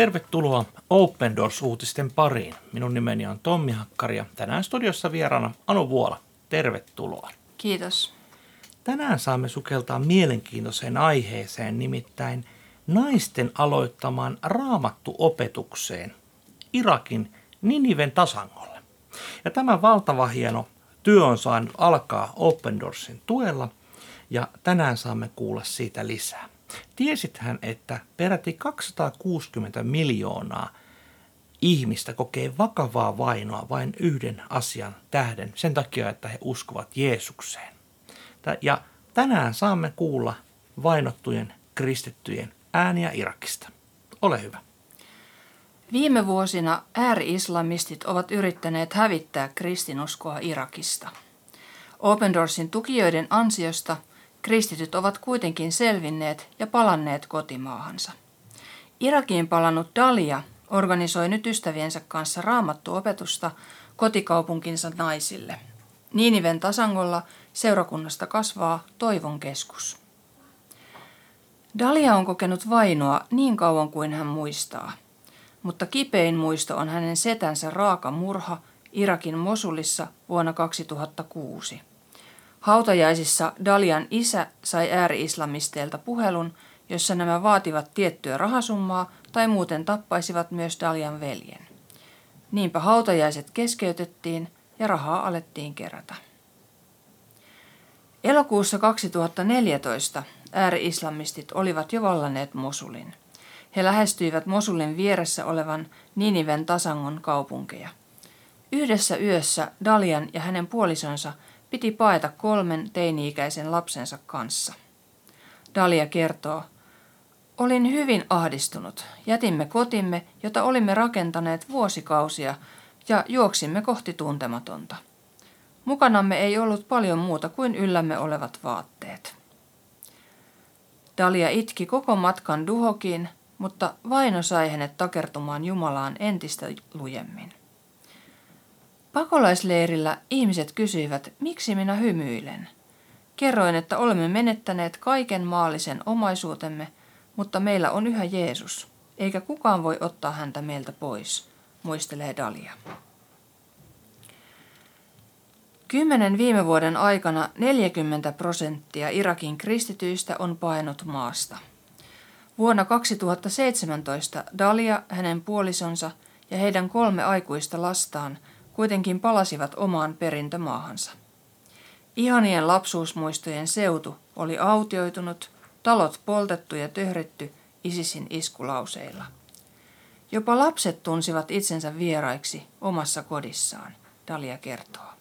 Tervetuloa Open Doors-uutisten pariin. Minun nimeni on Tommi Hakkari ja tänään studiossa vieraana Anu Vuola. Tervetuloa. Kiitos. Tänään saamme sukeltaa mielenkiintoiseen aiheeseen, nimittäin naisten aloittamaan raamattuopetukseen Irakin Niniven tasangolle. Ja tämä valtava hieno työ on saanut alkaa Open Doorsin tuella ja tänään saamme kuulla siitä lisää. Tiesithän, että peräti 260 miljoonaa ihmistä kokee vakavaa vainoa vain yhden asian tähden, sen takia, että he uskovat Jeesukseen. Ja tänään saamme kuulla vainottujen kristittyjen ääniä Irakista. Ole hyvä. Viime vuosina ääri-islamistit ovat yrittäneet hävittää kristinuskoa Irakista. Open Doorsin tukijoiden ansiosta – Kristityt ovat kuitenkin selvinneet ja palanneet kotimaahansa. Irakiin palannut Dalia organisoi nyt ystäviensä kanssa raamattuopetusta kotikaupunkinsa naisille. Niiniven tasangolla seurakunnasta kasvaa Toivon keskus. Dalia on kokenut vainoa niin kauan kuin hän muistaa, mutta kipein muisto on hänen setänsä raaka murha Irakin Mosulissa vuonna 2006. Hautajaisissa Dalian isä sai ääri-islamisteilta puhelun, jossa nämä vaativat tiettyä rahasummaa tai muuten tappaisivat myös Dalian veljen. Niinpä hautajaiset keskeytettiin ja rahaa alettiin kerätä. Elokuussa 2014 ääri-islamistit olivat jo vallanneet Mosulin. He lähestyivät Mosulin vieressä olevan Niniven tasangon kaupunkeja. Yhdessä yössä Dalian ja hänen puolisonsa – piti paeta kolmen teini-ikäisen lapsensa kanssa. Dalia kertoo, Olin hyvin ahdistunut. Jätimme kotimme, jota olimme rakentaneet vuosikausia, ja juoksimme kohti tuntematonta. Mukanamme ei ollut paljon muuta kuin yllämme olevat vaatteet. Dalia itki koko matkan duhokiin, mutta vaino sai hänet takertumaan Jumalaan entistä lujemmin. Pakolaisleirillä ihmiset kysyivät, miksi minä hymyilen. Kerroin, että olemme menettäneet kaiken maallisen omaisuutemme, mutta meillä on yhä Jeesus, eikä kukaan voi ottaa häntä meiltä pois, muistelee Dalia. Kymmenen viime vuoden aikana 40 prosenttia Irakin kristityistä on painut maasta. Vuonna 2017 Dalia, hänen puolisonsa ja heidän kolme aikuista lastaan – kuitenkin palasivat omaan perintömaahansa. Ihanien lapsuusmuistojen seutu oli autioitunut, talot poltettu ja töhritty Isisin iskulauseilla. Jopa lapset tunsivat itsensä vieraiksi omassa kodissaan, Dalia kertoo.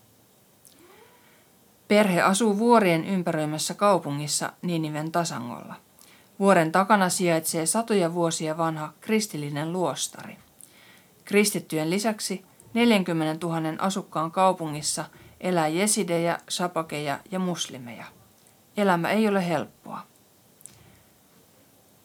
Perhe asuu vuorien ympäröimässä kaupungissa Niiniven tasangolla. Vuoren takana sijaitsee satoja vuosia vanha kristillinen luostari. Kristittyjen lisäksi 40 000 asukkaan kaupungissa elää jesidejä, sapakeja ja muslimeja. Elämä ei ole helppoa.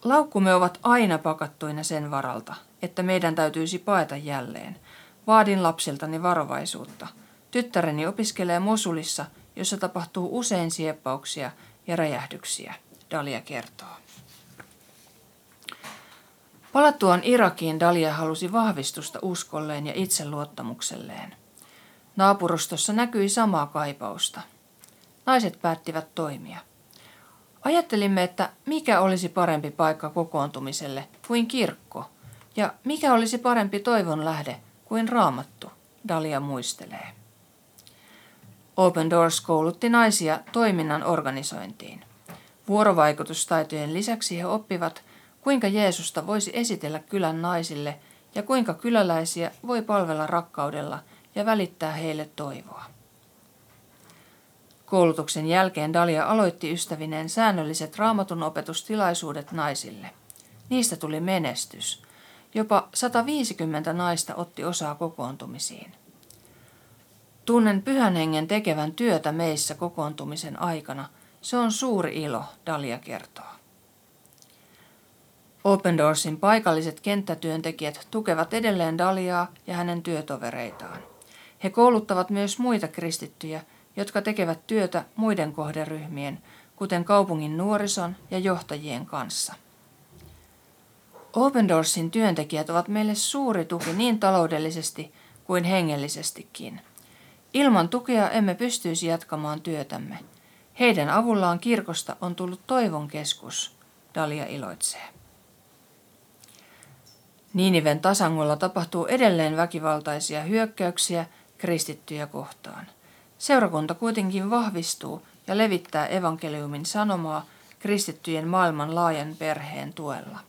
Laukkumme ovat aina pakattuina sen varalta, että meidän täytyisi paeta jälleen. Vaadin lapsiltani varovaisuutta. Tyttäreni opiskelee Mosulissa, jossa tapahtuu usein sieppauksia ja räjähdyksiä, Dalia kertoo. Palattuaan Irakiin Dalia halusi vahvistusta uskolleen ja itseluottamukselleen. Naapurustossa näkyi samaa kaipausta. Naiset päättivät toimia. Ajattelimme, että mikä olisi parempi paikka kokoontumiselle kuin kirkko, ja mikä olisi parempi toivon lähde kuin raamattu, Dalia muistelee. Open Doors koulutti naisia toiminnan organisointiin. Vuorovaikutustaitojen lisäksi he oppivat – kuinka Jeesusta voisi esitellä kylän naisille ja kuinka kyläläisiä voi palvella rakkaudella ja välittää heille toivoa. Koulutuksen jälkeen Dalia aloitti ystävineen säännölliset raamatun opetustilaisuudet naisille. Niistä tuli menestys. Jopa 150 naista otti osaa kokoontumisiin. Tunnen pyhän hengen tekevän työtä meissä kokoontumisen aikana. Se on suuri ilo, Dalia kertoo. Open Doorsin paikalliset kenttätyöntekijät tukevat edelleen Daliaa ja hänen työtovereitaan. He kouluttavat myös muita kristittyjä, jotka tekevät työtä muiden kohderyhmien, kuten kaupungin nuorison ja johtajien kanssa. Open Doorsin työntekijät ovat meille suuri tuki niin taloudellisesti kuin hengellisestikin. Ilman tukea emme pystyisi jatkamaan työtämme. Heidän avullaan kirkosta on tullut toivon keskus, Dalia iloitsee. Niiniven tasangolla tapahtuu edelleen väkivaltaisia hyökkäyksiä kristittyjä kohtaan. Seurakunta kuitenkin vahvistuu ja levittää evankeliumin sanomaa kristittyjen maailman laajan perheen tuella.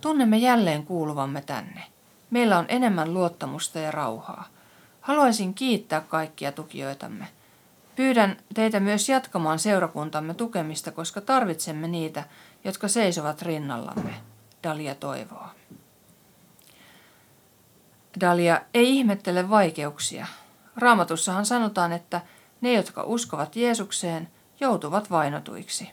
Tunnemme jälleen kuuluvamme tänne. Meillä on enemmän luottamusta ja rauhaa. Haluaisin kiittää kaikkia tukijoitamme. Pyydän teitä myös jatkamaan seurakuntamme tukemista, koska tarvitsemme niitä, jotka seisovat rinnallamme. Dalia toivoo. Dalia ei ihmettele vaikeuksia. Raamatussahan sanotaan, että ne, jotka uskovat Jeesukseen, joutuvat vainotuiksi.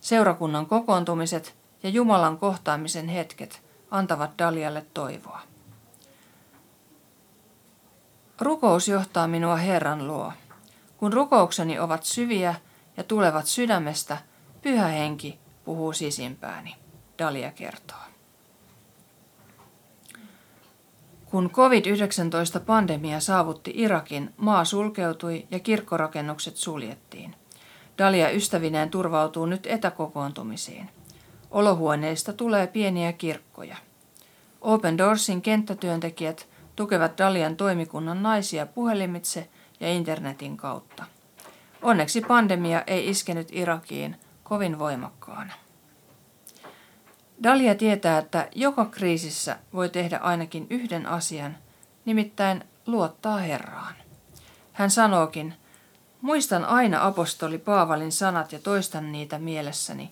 Seurakunnan kokoontumiset ja Jumalan kohtaamisen hetket antavat Dalialle toivoa. Rukous johtaa minua Herran luo. Kun rukoukseni ovat syviä ja tulevat sydämestä, pyhä henki puhuu sisimpääni, Dalia kertoo. Kun COVID-19-pandemia saavutti Irakin, maa sulkeutui ja kirkkorakennukset suljettiin. Dalia ystävineen turvautuu nyt etäkokoontumisiin. Olohuoneista tulee pieniä kirkkoja. Open Doorsin kenttätyöntekijät tukevat Dalian toimikunnan naisia puhelimitse ja internetin kautta. Onneksi pandemia ei iskenyt Irakiin kovin voimakkaana. Dalia tietää, että joka kriisissä voi tehdä ainakin yhden asian, nimittäin luottaa Herraan. Hän sanookin, muistan aina apostoli Paavalin sanat ja toistan niitä mielessäni.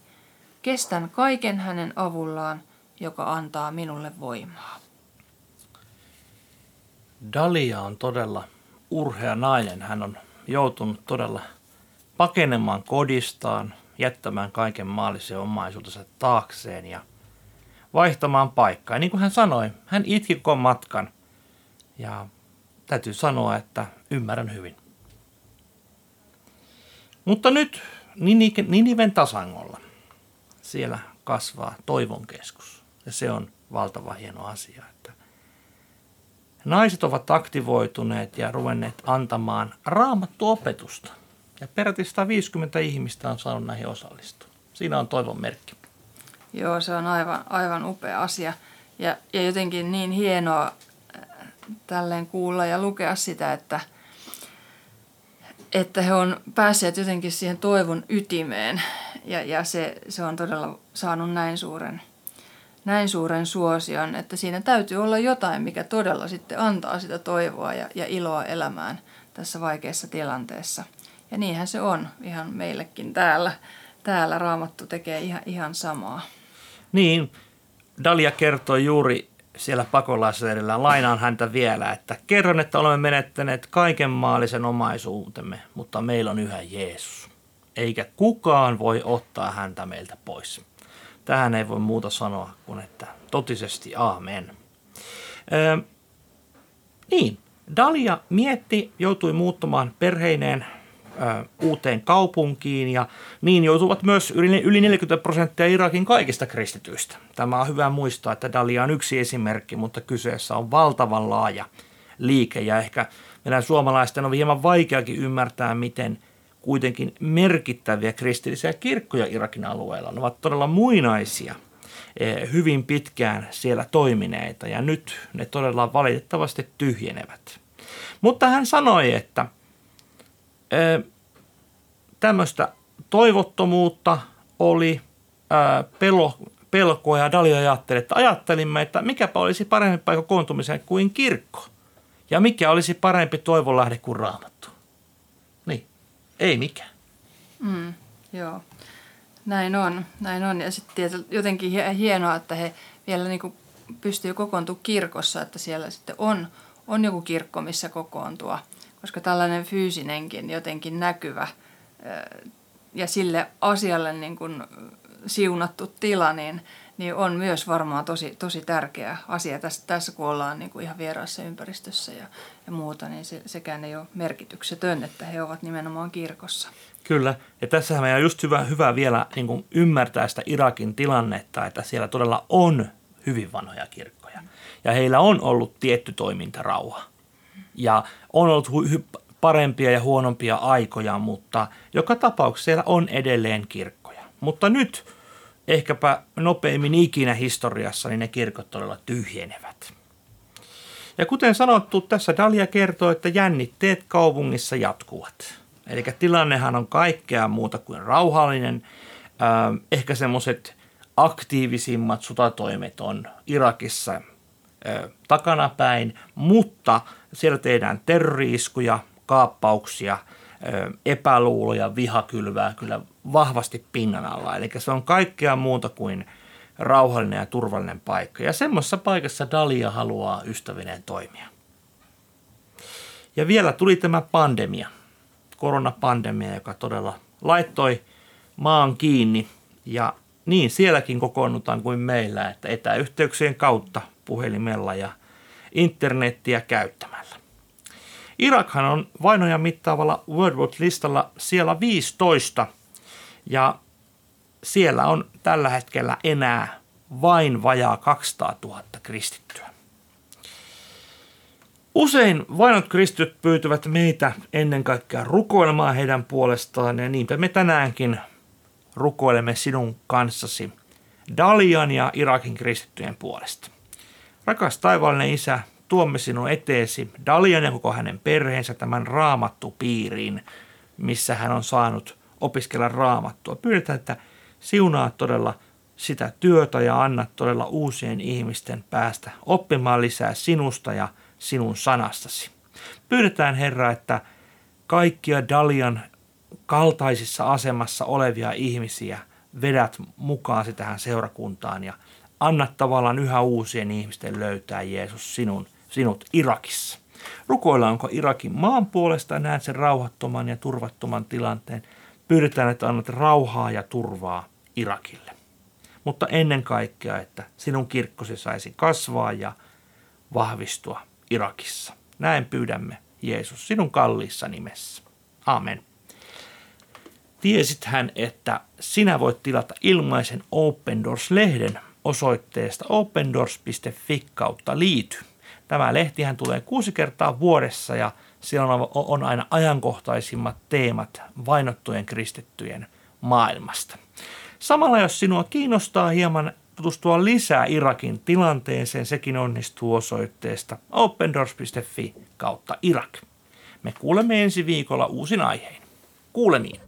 Kestän kaiken hänen avullaan, joka antaa minulle voimaa. Dalia on todella urhea nainen. Hän on joutunut todella pakenemaan kodistaan, jättämään kaiken maallisen omaisuutensa taakseen ja vaihtamaan paikkaa. Ja niin kuin hän sanoi, hän itki koko matkan. Ja täytyy sanoa, että ymmärrän hyvin. Mutta nyt Niniven tasangolla. Siellä kasvaa toivon keskus. Ja se on valtava hieno asia, että naiset ovat aktivoituneet ja ruvenneet antamaan raamattuopetusta. Ja peräti 150 ihmistä on saanut näihin osallistua. Siinä on toivon merkki. Joo, se on aivan, aivan upea asia. Ja, ja jotenkin niin hienoa äh, tälleen kuulla ja lukea sitä, että, että he on päässeet jotenkin siihen toivon ytimeen. Ja, ja se, se on todella saanut näin suuren, näin suuren suosion, että siinä täytyy olla jotain, mikä todella sitten antaa sitä toivoa ja, ja iloa elämään tässä vaikeassa tilanteessa. Ja niinhän se on ihan meillekin täällä. Täällä Raamattu tekee ihan, ihan samaa. Niin, Dalia kertoi juuri siellä pakolaisleirillä, lainaan häntä vielä, että kerron, että olemme menettäneet kaiken maallisen omaisuutemme, mutta meillä on yhä Jeesus. Eikä kukaan voi ottaa häntä meiltä pois. Tähän ei voi muuta sanoa kuin, että totisesti aamen. Öö, niin, Dalia mietti, joutui muuttamaan perheineen uuteen kaupunkiin ja niin joutuvat myös yli, yli 40 prosenttia Irakin kaikista kristityistä. Tämä on hyvä muistaa, että Dalia on yksi esimerkki, mutta kyseessä on valtavan laaja liike ja ehkä meidän suomalaisten on hieman vaikeakin ymmärtää, miten kuitenkin merkittäviä kristillisiä kirkkoja Irakin alueella. Ne ovat todella muinaisia, e, hyvin pitkään siellä toimineita ja nyt ne todella valitettavasti tyhjenevät. Mutta hän sanoi, että – tämmöistä toivottomuutta oli, pelo, pelkoa ja Dalia ajatteli, että ajattelimme, että mikäpä olisi parempi paikka koontumiseen kuin kirkko. Ja mikä olisi parempi toivonlähde kuin raamattu. Niin, ei mikään. Mm, joo, näin on, näin on. Ja sitten jotenkin hienoa, että he vielä niin pystyy kokoontumaan kirkossa, että siellä sitten on, on joku kirkko, missä kokoontua – koska tällainen fyysinenkin jotenkin näkyvä ja sille asialle niin kuin siunattu tila, niin, niin on myös varmaan tosi, tosi tärkeä asia tässä, tässä kun ollaan niin kuin ihan vieraassa ympäristössä ja, ja muuta, niin se, sekään ei ole merkityksetön, että he ovat nimenomaan kirkossa. Kyllä, ja tässähän meidän on just hyvä, hyvä vielä niin kuin ymmärtää sitä Irakin tilannetta, että siellä todella on hyvin vanhoja kirkkoja. Ja heillä on ollut tietty toimintarauha. Ja on ollut hu- parempia ja huonompia aikoja, mutta joka tapauksessa siellä on edelleen kirkkoja. Mutta nyt ehkäpä nopeimmin ikinä historiassa, niin ne kirkot todella tyhjenevät. Ja kuten sanottu, tässä Dalia kertoo, että jännitteet kaupungissa jatkuvat. Eli tilannehan on kaikkea muuta kuin rauhallinen. Ähm, ehkä semmoiset aktiivisimmat sotatoimet on Irakissa takanapäin, mutta siellä tehdään terroriiskuja, kaappauksia, epäluuloja, vihakylvää kyllä vahvasti pinnan alla. Eli se on kaikkea muuta kuin rauhallinen ja turvallinen paikka. Ja semmoisessa paikassa Dalia haluaa ystävineen toimia. Ja vielä tuli tämä pandemia, koronapandemia, joka todella laittoi maan kiinni. Ja niin sielläkin kokoonnutaan kuin meillä, että etäyhteyksien kautta puhelimella ja internettiä käyttämällä. Irakhan on vainoja mittaavalla World Watch-listalla siellä 15 ja siellä on tällä hetkellä enää vain vajaa 200 000 kristittyä. Usein vainot kristityt pyytävät meitä ennen kaikkea rukoilemaan heidän puolestaan ja niinpä me tänäänkin rukoilemme sinun kanssasi Dalian ja Irakin kristittyjen puolesta. Rakas taivaallinen isä, tuomme sinun eteesi Dalian ja koko hänen perheensä tämän raamattu piiriin, missä hän on saanut opiskella raamattua. Pyydetään, että siunaa todella sitä työtä ja anna todella uusien ihmisten päästä oppimaan lisää sinusta ja sinun sanastasi. Pyydetään Herra, että kaikkia Dalian kaltaisissa asemassa olevia ihmisiä vedät mukaan tähän seurakuntaan ja anna tavallaan yhä uusien ihmisten löytää Jeesus sinun, sinut Irakissa. Rukoillaan, onko Irakin maan puolesta näet sen rauhattoman ja turvattoman tilanteen. Pyydetään, että annat rauhaa ja turvaa Irakille. Mutta ennen kaikkea, että sinun kirkkosi saisi kasvaa ja vahvistua Irakissa. Näin pyydämme, Jeesus, sinun kalliissa nimessä. Amen. Tiesit hän, että sinä voit tilata ilmaisen Open Doors-lehden osoitteesta opendoors.fi kautta liity. Tämä lehtihän tulee kuusi kertaa vuodessa ja siellä on aina ajankohtaisimmat teemat vainottujen kristittyjen maailmasta. Samalla jos sinua kiinnostaa hieman tutustua lisää Irakin tilanteeseen, sekin onnistuu osoitteesta opendoors.fi kautta Irak. Me kuulemme ensi viikolla uusin aiheen. Kuulemiin.